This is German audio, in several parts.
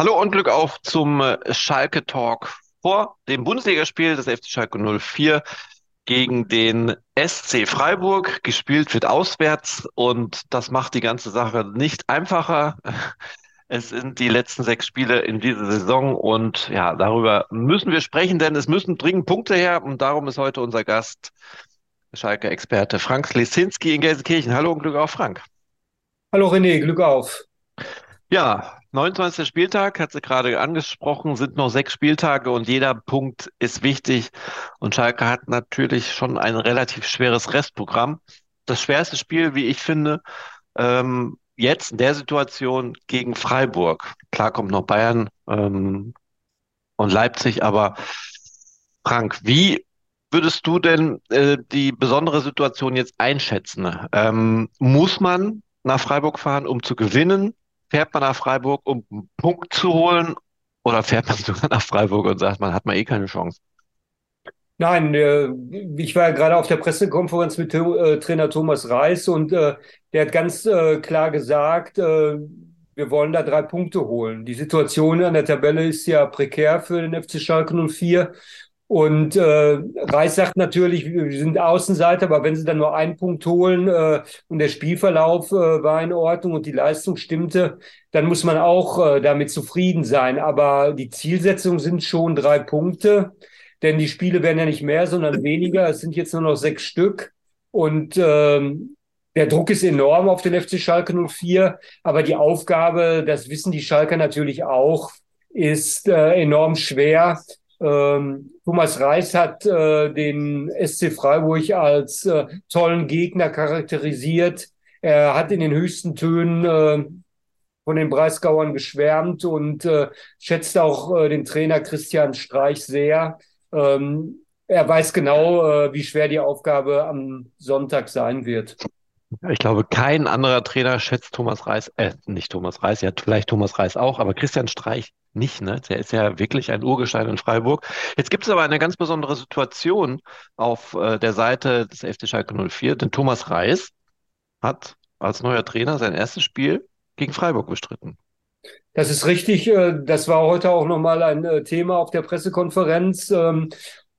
Hallo und Glück auf zum äh, Schalke Talk vor dem Bundesligaspiel des FC Schalke 04 gegen den SC Freiburg. Gespielt wird auswärts und das macht die ganze Sache nicht einfacher. Es sind die letzten sechs Spiele in dieser Saison und ja, darüber müssen wir sprechen, denn es müssen dringend Punkte her und darum ist heute unser Gast Schalke-Experte Frank Slesinski in Gelsenkirchen. Hallo und Glück auf, Frank. Hallo René, Glück auf. Ja, 29. Spieltag, hat sie gerade angesprochen, sind noch sechs Spieltage und jeder Punkt ist wichtig. Und Schalke hat natürlich schon ein relativ schweres Restprogramm. Das schwerste Spiel, wie ich finde, ähm, jetzt in der Situation gegen Freiburg. Klar kommt noch Bayern ähm, und Leipzig, aber Frank, wie würdest du denn äh, die besondere Situation jetzt einschätzen? Ähm, muss man nach Freiburg fahren, um zu gewinnen? Fährt man nach Freiburg, um einen Punkt zu holen? Oder fährt man sogar nach Freiburg und sagt, man hat mal eh keine Chance? Nein, äh, ich war ja gerade auf der Pressekonferenz mit äh, Trainer Thomas Reis und äh, der hat ganz klar gesagt, wir wollen da drei Punkte holen. Die Situation an der Tabelle ist ja prekär für den FC Schalke 04 und äh, Reis sagt natürlich, wir sind Außenseiter, aber wenn sie dann nur einen Punkt holen äh, und der Spielverlauf äh, war in Ordnung und die Leistung stimmte, dann muss man auch äh, damit zufrieden sein. Aber die Zielsetzung sind schon drei Punkte, denn die Spiele werden ja nicht mehr, sondern weniger. Es sind jetzt nur noch sechs Stück und ähm, der Druck ist enorm auf den FC Schalke 04, aber die Aufgabe, das wissen die Schalker natürlich auch, ist äh, enorm schwer. Ähm, Thomas Reis hat äh, den SC Freiburg als äh, tollen Gegner charakterisiert. Er hat in den höchsten Tönen äh, von den Breisgauern geschwärmt und äh, schätzt auch äh, den Trainer Christian Streich sehr. Ähm, er weiß genau, äh, wie schwer die Aufgabe am Sonntag sein wird. Ich glaube, kein anderer Trainer schätzt Thomas Reis, äh, nicht Thomas Reis, ja, vielleicht Thomas Reis auch, aber Christian Streich nicht, ne? Der ist ja wirklich ein Urgestein in Freiburg. Jetzt gibt es aber eine ganz besondere Situation auf äh, der Seite des FC Schalke 04, denn Thomas Reis hat als neuer Trainer sein erstes Spiel gegen Freiburg bestritten. Das ist richtig. Äh, das war heute auch nochmal ein äh, Thema auf der Pressekonferenz. Ähm,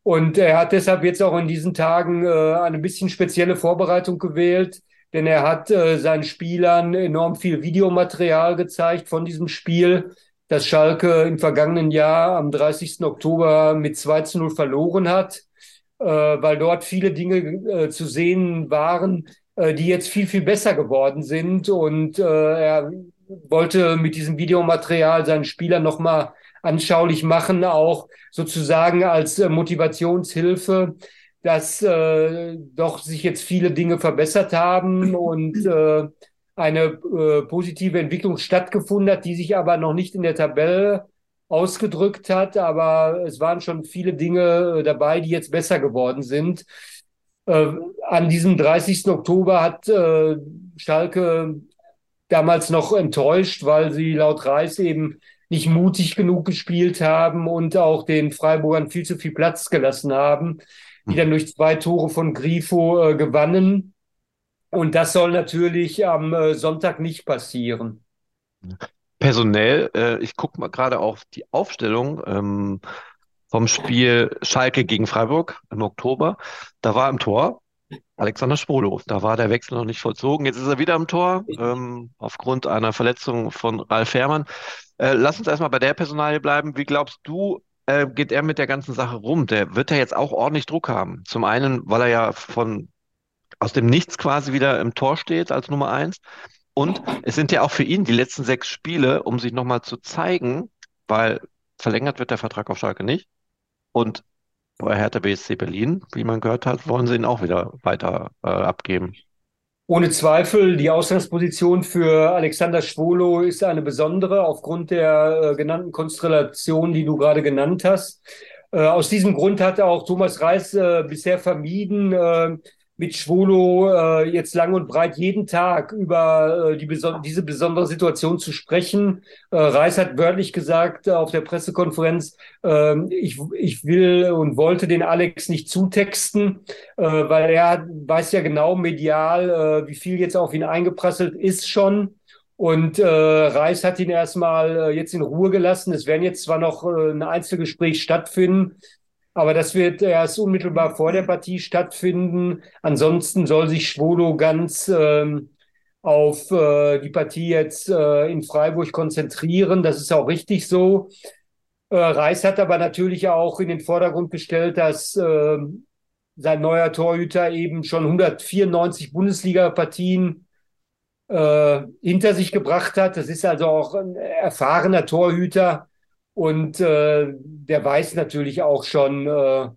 und er hat deshalb jetzt auch in diesen Tagen äh, eine bisschen spezielle Vorbereitung gewählt denn er hat äh, seinen Spielern enorm viel Videomaterial gezeigt von diesem Spiel, das Schalke im vergangenen Jahr am 30. Oktober mit 2 zu 0 verloren hat, äh, weil dort viele Dinge äh, zu sehen waren, äh, die jetzt viel, viel besser geworden sind. Und äh, er wollte mit diesem Videomaterial seinen Spielern nochmal anschaulich machen, auch sozusagen als äh, Motivationshilfe dass äh, doch sich jetzt viele Dinge verbessert haben und äh, eine äh, positive Entwicklung stattgefunden hat, die sich aber noch nicht in der Tabelle ausgedrückt hat. Aber es waren schon viele Dinge äh, dabei, die jetzt besser geworden sind. Äh, an diesem 30. Oktober hat äh, Schalke damals noch enttäuscht, weil sie laut Reis eben nicht mutig genug gespielt haben und auch den Freiburgern viel zu viel Platz gelassen haben die dann durch zwei Tore von Grifo äh, gewannen. Und das soll natürlich am äh, Sonntag nicht passieren. Personell, äh, ich gucke mal gerade auf die Aufstellung ähm, vom Spiel Schalke gegen Freiburg im Oktober. Da war im Tor Alexander Spolo. Da war der Wechsel noch nicht vollzogen. Jetzt ist er wieder im Tor, ähm, aufgrund einer Verletzung von Ralf Herrmann. Äh, lass uns erstmal bei der Personalie bleiben. Wie glaubst du, äh, geht er mit der ganzen Sache rum? Der wird ja jetzt auch ordentlich Druck haben. Zum einen, weil er ja von aus dem Nichts quasi wieder im Tor steht als Nummer eins. Und es sind ja auch für ihn die letzten sechs Spiele, um sich nochmal zu zeigen, weil verlängert wird der Vertrag auf Schalke nicht. Und bei Hertha BSC Berlin, wie man gehört hat, wollen sie ihn auch wieder weiter äh, abgeben. Ohne Zweifel, die Ausgangsposition für Alexander Schwolo ist eine besondere aufgrund der äh, genannten Konstellation, die du gerade genannt hast. Äh, aus diesem Grund hat auch Thomas Reis äh, bisher vermieden, äh, mit Schwolo äh, jetzt lang und breit jeden Tag über äh, die beson diese besondere Situation zu sprechen. Äh, Reis hat wörtlich gesagt äh, auf der Pressekonferenz, äh, ich, ich will und wollte den Alex nicht zutexten, äh, weil er weiß ja genau medial, äh, wie viel jetzt auf ihn eingeprasselt ist schon. Und äh, Reis hat ihn erstmal äh, jetzt in Ruhe gelassen. Es werden jetzt zwar noch äh, ein Einzelgespräch stattfinden, aber das wird erst unmittelbar vor der Partie stattfinden. Ansonsten soll sich Schwolo ganz ähm, auf äh, die Partie jetzt äh, in Freiburg konzentrieren. Das ist auch richtig so. Äh, Reis hat aber natürlich auch in den Vordergrund gestellt, dass äh, sein neuer Torhüter eben schon 194 Bundesliga-Partien äh, hinter sich gebracht hat. Das ist also auch ein erfahrener Torhüter und äh, der weiß natürlich auch schon, äh,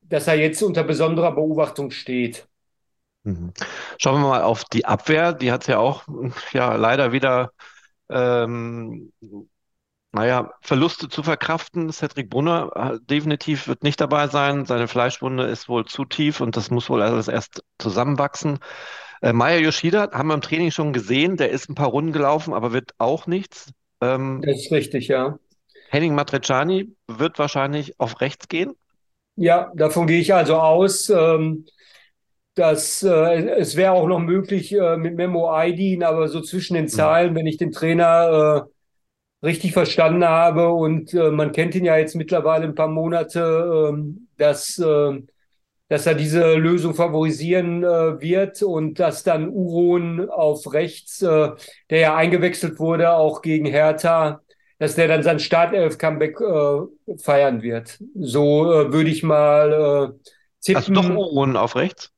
dass er jetzt unter besonderer Beobachtung steht. Mhm. Schauen wir mal auf die Abwehr. Die hat ja auch ja leider wieder ähm, naja, Verluste zu verkraften. Cedric Brunner äh, definitiv wird nicht dabei sein. Seine Fleischwunde ist wohl zu tief und das muss wohl alles erst zusammenwachsen. Äh, Maya Yoshida haben wir im Training schon gesehen. Der ist ein paar Runden gelaufen, aber wird auch nichts. Ähm, das ist richtig, ja. Henning Matriciani wird wahrscheinlich auf rechts gehen. Ja, davon gehe ich also aus. Ähm, dass äh, es wäre auch noch möglich äh, mit Memo ID, aber so zwischen den. Zahlen, wenn ich den Trainer äh, richtig verstanden habe und äh, man kennt ihn ja jetzt mittlerweile ein paar Monate, ähm, dass äh, dass er diese Lösung favorisieren äh, wird und dass dann Uron auf rechts, äh, der ja eingewechselt wurde, auch gegen Hertha, dass der dann sein Startelf-Comeback äh, feiern wird. So äh, würde ich mal äh, tippen. Hast du doch Uron auf rechts?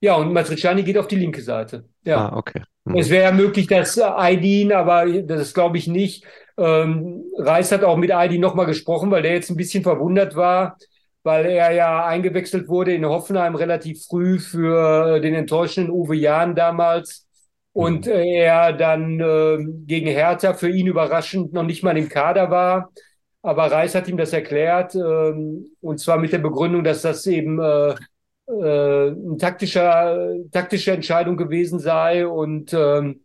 Ja, und Matriciani geht auf die linke Seite. Ja, ah, okay. Hm. Es wäre ja möglich, dass Aydin, aber das glaube ich nicht. Ähm, Reis hat auch mit Aydin nochmal gesprochen, weil der jetzt ein bisschen verwundert war, weil er ja eingewechselt wurde in Hoffenheim relativ früh für den enttäuschenden Uwe Jahn damals. Und mhm. er dann äh, gegen Hertha für ihn überraschend noch nicht mal im Kader war. Aber Reis hat ihm das erklärt, äh, und zwar mit der Begründung, dass das eben äh, äh, eine taktischer, taktische Entscheidung gewesen sei und ähm,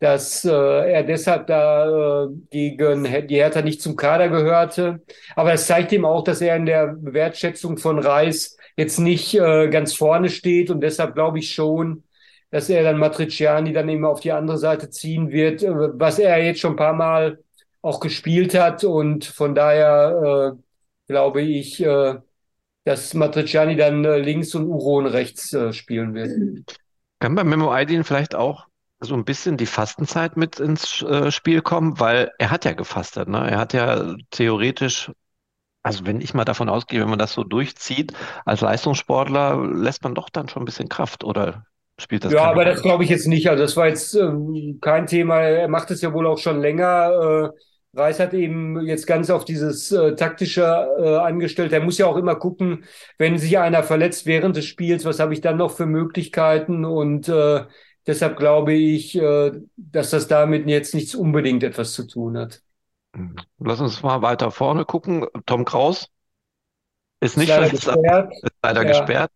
dass äh, er deshalb da äh, gegen die Hertha nicht zum Kader gehörte. Aber es zeigt ihm auch, dass er in der Wertschätzung von Reis jetzt nicht äh, ganz vorne steht und deshalb glaube ich schon, dass er dann Matriciani dann eben auf die andere Seite ziehen wird, äh, was er jetzt schon ein paar Mal auch gespielt hat und von daher äh, glaube ich, äh, dass Matriciani dann äh, links und Uron rechts äh, spielen wird. Kann bei Memo Aydin vielleicht auch so ein bisschen die Fastenzeit mit ins äh, Spiel kommen, weil er hat ja gefastet, ne? Er hat ja theoretisch, also wenn ich mal davon ausgehe, wenn man das so durchzieht, als Leistungssportler lässt man doch dann schon ein bisschen Kraft oder spielt das? Ja, aber Rolle? das glaube ich jetzt nicht. Also das war jetzt ähm, kein Thema. Er macht es ja wohl auch schon länger. Äh, Reis hat eben jetzt ganz auf dieses äh, taktische äh, angestellt. Er muss ja auch immer gucken, wenn sich einer verletzt während des Spiels, was habe ich dann noch für Möglichkeiten und äh, Deshalb glaube ich, äh, dass das damit jetzt nichts unbedingt etwas zu tun hat. Mhm. Lass uns mal weiter vorne gucken. Tom Kraus ist nicht ist leider gesperrt. Ist leider ja. gesperrt.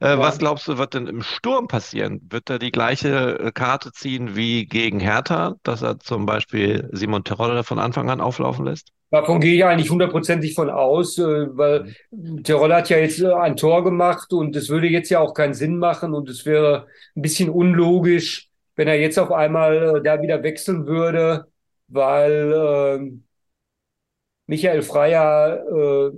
Äh. Was glaubst du, wird denn im Sturm passieren? Wird er die gleiche äh, Karte ziehen wie gegen Hertha, dass er zum Beispiel Simon Terodde von Anfang an auflaufen lässt? Davon gehe ich eigentlich hundertprozentig von aus, äh, weil Tirol hat ja jetzt äh, ein Tor gemacht und es würde jetzt ja auch keinen Sinn machen und es wäre ein bisschen unlogisch, wenn er jetzt auf einmal da wieder wechseln würde, weil äh, Michael Freier äh,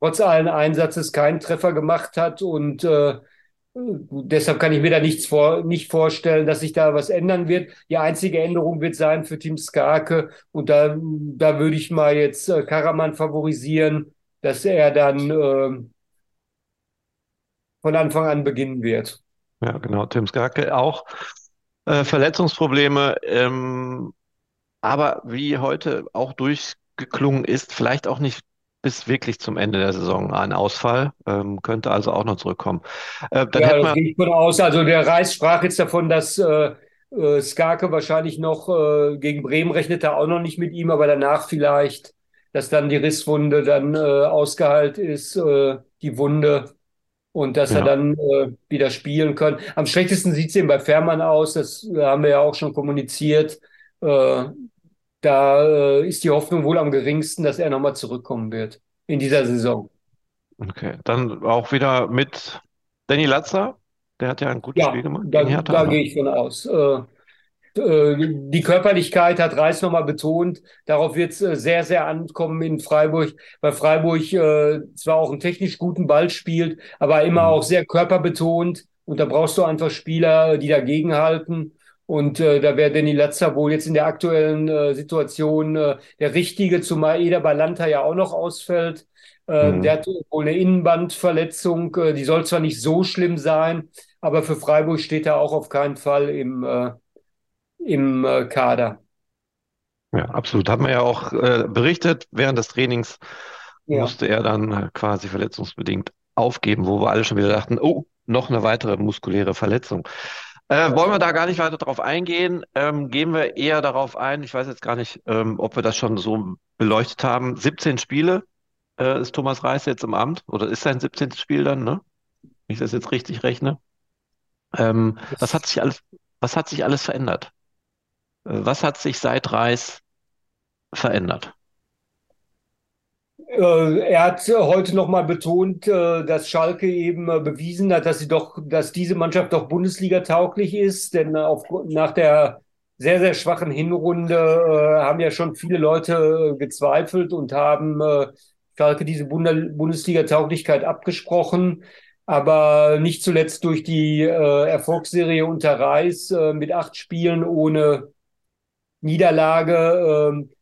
trotz allen Einsatzes keinen Treffer gemacht hat und äh, Deshalb kann ich mir da nichts vor, nicht vorstellen, dass sich da was ändern wird. Die einzige Änderung wird sein für Team Skarke. Und da, da würde ich mal jetzt äh, Karaman favorisieren, dass er dann äh, von Anfang an beginnen wird. Ja, genau. Tim Skarke auch äh, Verletzungsprobleme. Ähm, aber wie heute auch durchgeklungen ist, vielleicht auch nicht bis wirklich zum Ende der Saison ein Ausfall, ähm, könnte also auch noch zurückkommen. Äh, dann ja, das gehe ich von aus. Also der Reis sprach jetzt davon, dass äh, äh, Skarke wahrscheinlich noch äh, gegen Bremen rechnet er auch noch nicht mit ihm, aber danach vielleicht, dass dann die Risswunde dann äh, ausgeheilt ist, äh, die Wunde und dass ja. er dann äh, wieder spielen kann. Am schlechtesten sieht es eben bei Fährmann aus, das haben wir ja auch schon kommuniziert. Äh, da äh, ist die Hoffnung wohl am geringsten, dass er nochmal zurückkommen wird in dieser Saison. Okay, dann auch wieder mit Danny Latzer. Der hat ja ein gutes ja, Spiel gemacht. Da, da gehe ich von aus. Äh, äh, die Körperlichkeit hat Reis nochmal betont. Darauf wird es äh, sehr, sehr ankommen in Freiburg, weil Freiburg äh, zwar auch einen technisch guten Ball spielt, aber immer mhm. auch sehr körperbetont. Und da brauchst du einfach Spieler, die dagegenhalten. Und äh, da wäre Danny Latzer wohl jetzt in der aktuellen äh, Situation äh, der Richtige, zumal Eder Balanta ja auch noch ausfällt. Äh, mhm. Der hat wohl eine Innenbandverletzung. Äh, die soll zwar nicht so schlimm sein, aber für Freiburg steht er auch auf keinen Fall im, äh, im äh, Kader. Ja, absolut. Hat man ja auch äh, berichtet, während des Trainings ja. musste er dann äh, quasi verletzungsbedingt aufgeben, wo wir alle schon wieder dachten, oh, noch eine weitere muskuläre Verletzung. Äh, wollen wir da gar nicht weiter drauf eingehen? Ähm, gehen wir eher darauf ein, ich weiß jetzt gar nicht, ähm, ob wir das schon so beleuchtet haben. 17 Spiele äh, ist Thomas Reis jetzt im Amt oder ist sein 17. Spiel dann, ne? Wenn ich das jetzt richtig rechne. Ähm, was hat sich alles, was hat sich alles verändert? Äh, was hat sich seit Reis verändert? Äh, er hat heute nochmal betont, äh, dass Schalke eben bewiesen hat, dass sie doch, dass diese Mannschaft doch Bundesliga tauglich ist, denn auf, nach der sehr, sehr schwachen Hinrunde haben ja schon viele Leute gezweifelt und haben Schalke diese Bundesliga-Tauglichkeit abgesprochen. Aber nicht zuletzt durch die äh, Erfolgsserie unter Reis äh, mit acht Spielen ohne Niederlage äh,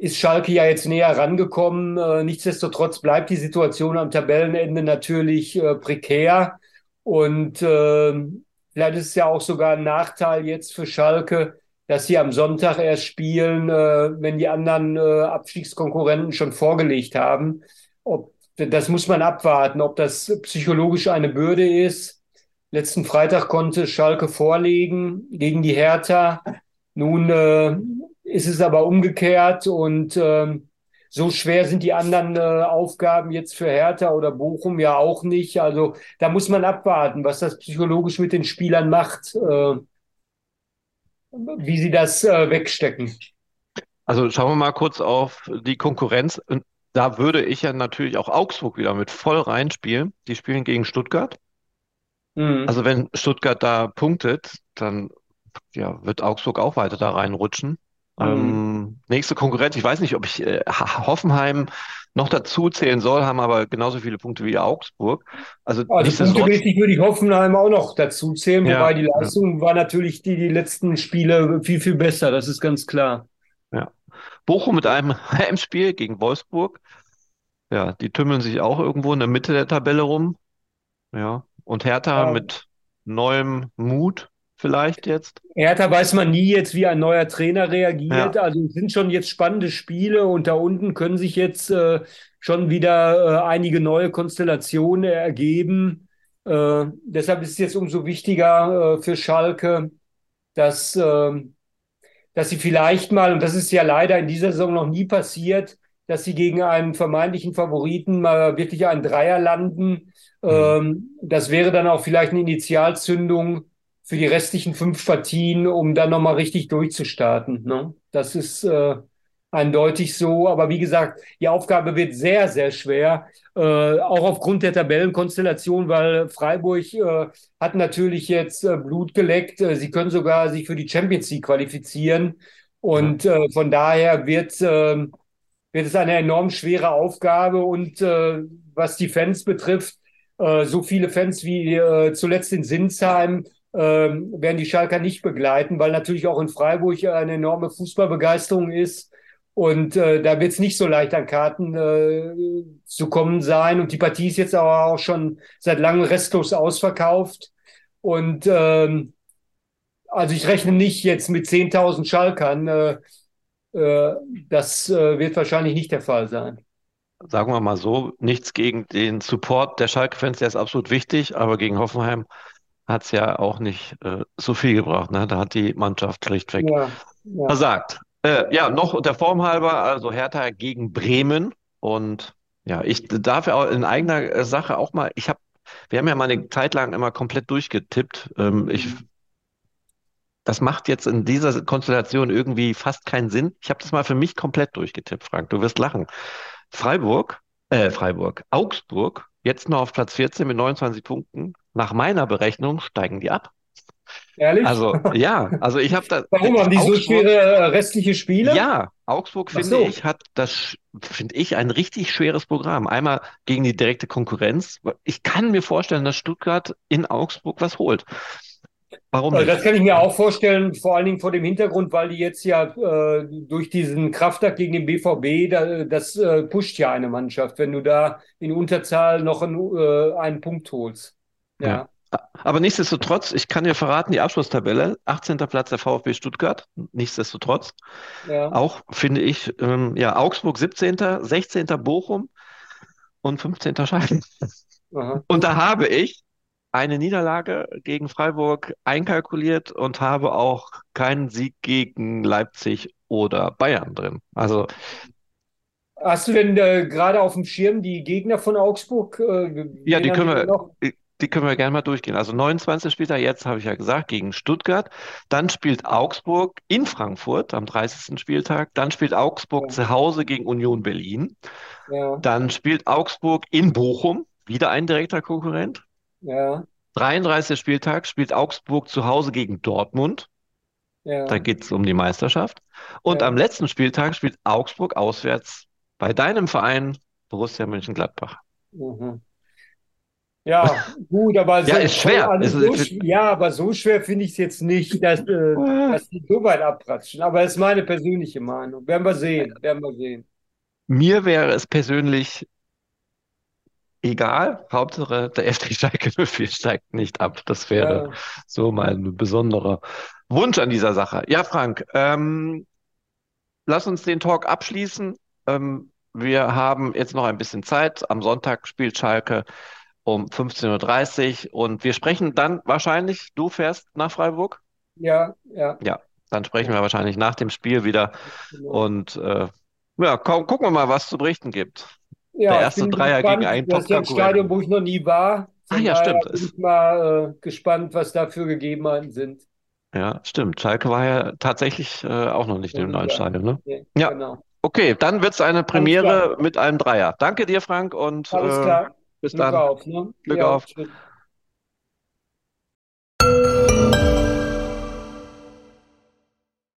ist Schalke ja jetzt näher rangekommen. Äh, nichtsdestotrotz bleibt die Situation am Tabellenende natürlich äh, prekär. Und äh, vielleicht ist es ja auch sogar ein Nachteil jetzt für Schalke, dass sie am Sonntag erst spielen, äh, wenn die anderen äh, Abstiegskonkurrenten schon vorgelegt haben. Ob, das muss man abwarten, ob das psychologisch eine Bürde ist. Letzten Freitag konnte Schalke vorlegen gegen die Hertha. Nun äh, ist es aber umgekehrt und äh, so schwer sind die anderen äh, Aufgaben jetzt für Hertha oder Bochum ja auch nicht. Also da muss man abwarten, was das psychologisch mit den Spielern macht, äh, wie sie das äh, wegstecken. Also schauen wir mal kurz auf die Konkurrenz. Und da würde ich ja natürlich auch Augsburg wieder mit voll reinspielen. Die spielen gegen Stuttgart. Mhm. Also wenn Stuttgart da punktet, dann ja, wird Augsburg auch weiter da reinrutschen. Mhm. Ähm, nächste Konkurrenz, ich weiß nicht, ob ich äh, Hoffenheim noch dazu zählen soll, haben aber genauso viele Punkte wie Augsburg. Also ah, die Punkte richtig würde ich Hoffenheim auch noch dazu zählen, ja, wobei die Leistung ja. war natürlich die, die letzten Spiele viel, viel besser, das ist ganz klar. Ja. Bochum mit einem Heimspiel gegen Wolfsburg. Ja, die tümmeln sich auch irgendwo in der Mitte der Tabelle rum. Ja. Und Hertha ja. mit neuem Mut vielleicht jetzt? Hertha weiß man nie jetzt, wie ein neuer Trainer reagiert. Ja. Also es sind schon jetzt spannende Spiele und da unten können sich jetzt äh, schon wieder äh, einige neue Konstellationen ergeben. Äh, deshalb ist es jetzt umso wichtiger äh, für Schalke, dass, ähm, dass sie vielleicht mal, und das ist ja leider in dieser Saison noch nie passiert, dass sie gegen einen vermeintlichen Favoriten mal wirklich einen Dreier landen. Mhm. Ähm, das wäre dann auch vielleicht eine Initialzündung für die restlichen fünf Partien, um dann nochmal richtig durchzustarten. Ne? Das ist äh, eindeutig so. Aber wie gesagt, die Aufgabe wird sehr, sehr schwer, äh, auch aufgrund der Tabellenkonstellation, weil Freiburg äh, hat natürlich jetzt äh, Blut geleckt. Äh, sie können sogar sich für die Champions League qualifizieren. Und äh, von daher wird, äh, wird es eine enorm schwere Aufgabe. Und äh, was die Fans betrifft, äh, so viele Fans wie äh, zuletzt in Sinsheim ähm, werden die Schalker nicht begleiten, weil natürlich auch in Freiburg eine enorme Fußballbegeisterung ist. Und äh, da wird es nicht so leicht an Karten äh, zu kommen sein. Und die Partie ist jetzt aber auch schon seit langem restlos ausverkauft. Und ähm, also ich rechne nicht jetzt mit 10.000 Schalkern. Äh, äh, das äh, wird wahrscheinlich nicht der Fall sein. Sagen wir mal so, nichts gegen den Support der Schalke-Fans, der ist absolut wichtig, aber gegen Hoffenheim hat es ja auch nicht äh, so viel gebracht. Ne? Da hat die Mannschaft schlichtweg ja, ja. versagt. Äh, ja, noch der Form halber, also Hertha gegen Bremen. Und ja, ich darf ja auch in eigener äh, Sache auch mal, ich habe, wir haben ja mal eine Zeit lang immer komplett durchgetippt. Ähm, ich, das macht jetzt in dieser Konstellation irgendwie fast keinen Sinn. Ich habe das mal für mich komplett durchgetippt, Frank. Du wirst lachen. Freiburg, äh, Freiburg, Augsburg, jetzt noch auf Platz 14 mit 29 Punkten, nach meiner Berechnung steigen die ab. Ehrlich? Also ja, also ich habe da Warum haben die so Augsburg, schwere äh, restliche Spiele? ja, Augsburg Ach finde so. ich hat das, finde ich, ein richtig schweres Programm. Einmal gegen die direkte Konkurrenz. Ich kann mir vorstellen, dass Stuttgart in Augsburg was holt. Warum Also das nicht? kann ich mir auch vorstellen, vor allen Dingen vor dem Hintergrund, weil die jetzt ja äh, durch diesen Kraftakt gegen den BVB, da, das äh, pusht ja eine Mannschaft, wenn du da in Unterzahl noch einen, äh, einen Punkt holst. Ja. Ja, Aber nichtsdestotrotz, ich kann dir verraten, die Abschlusstabelle, 18. Platz der VfB Stuttgart, nichtsdestotrotz. ja, Auch finde ich, ähm, ja, Augsburg 17., 16. Bochum und 15. Schalke. Und da habe ich eine Niederlage gegen Freiburg einkalkuliert und habe auch keinen Sieg gegen Leipzig oder Bayern drin. Also, Hast du denn äh, gerade auf dem Schirm die Gegner von Augsburg? Äh, ja, die können wir, noch? Die können wir gerne mal durchgehen. Also 29 spielt er jetzt, habe ich ja gesagt, gegen Stuttgart. Dann spielt Augsburg in Frankfurt am 30. Spieltag. Dann spielt Augsburg Ja, zu Hause gegen Union Berlin. ja, Dann spielt Augsburg in Bochum, wieder ein direkter Konkurrent. ja, 33. Spieltag spielt Augsburg zu Hause gegen Dortmund. Da ja, geht es um die Meisterschaft. Und am letzten Spieltag spielt Augsburg auswärts bei deinem Verein Borussia Mönchengladbach. Mhm. Ja, gut, aber Ja, so, ist schwer. also so, ist, ja, aber so schwer finde ich es jetzt nicht, dass, äh, dass die so weit abpratschen. Aber das ist meine persönliche Meinung. Werden wir sehen, werden wir sehen. mir wäre es persönlich egal. Hauptsache, der FC Schalke 04 steigt nicht ab. Das wäre Ja, so mein besonderer Wunsch an dieser Sache. Ja, Frank, ähm, lass uns den Talk abschließen. Ähm, wir haben jetzt noch ein bisschen Zeit. Am Sonntag spielt Schalke um 15.30 Uhr und wir sprechen dann wahrscheinlich, du fährst nach Freiburg? ja, ja, Ja, dann sprechen ja, wir wahrscheinlich nach dem Spiel wieder genau. und äh, ja, komm, gucken wir mal, was zu berichten gibt. Der Ja, ich erste Dreier gegen einen Das ist ja ein Stadion, wo ich noch nie war. Ah Von ja, daher stimmt. bin Es, ich mal äh, gespannt, was da für Gegebenheiten sind. ja, stimmt. Schalke war ja tatsächlich äh, auch noch nicht Noch im neuen da. Stadion, ne? Ja, Ja, genau. okay, dann wird's eine Alles klar. Premiere mit einem Dreier. Danke dir, Frank, und Alles äh, klar. Bis Glück dann. auf, ne? Glück Ja, auf. tschüss.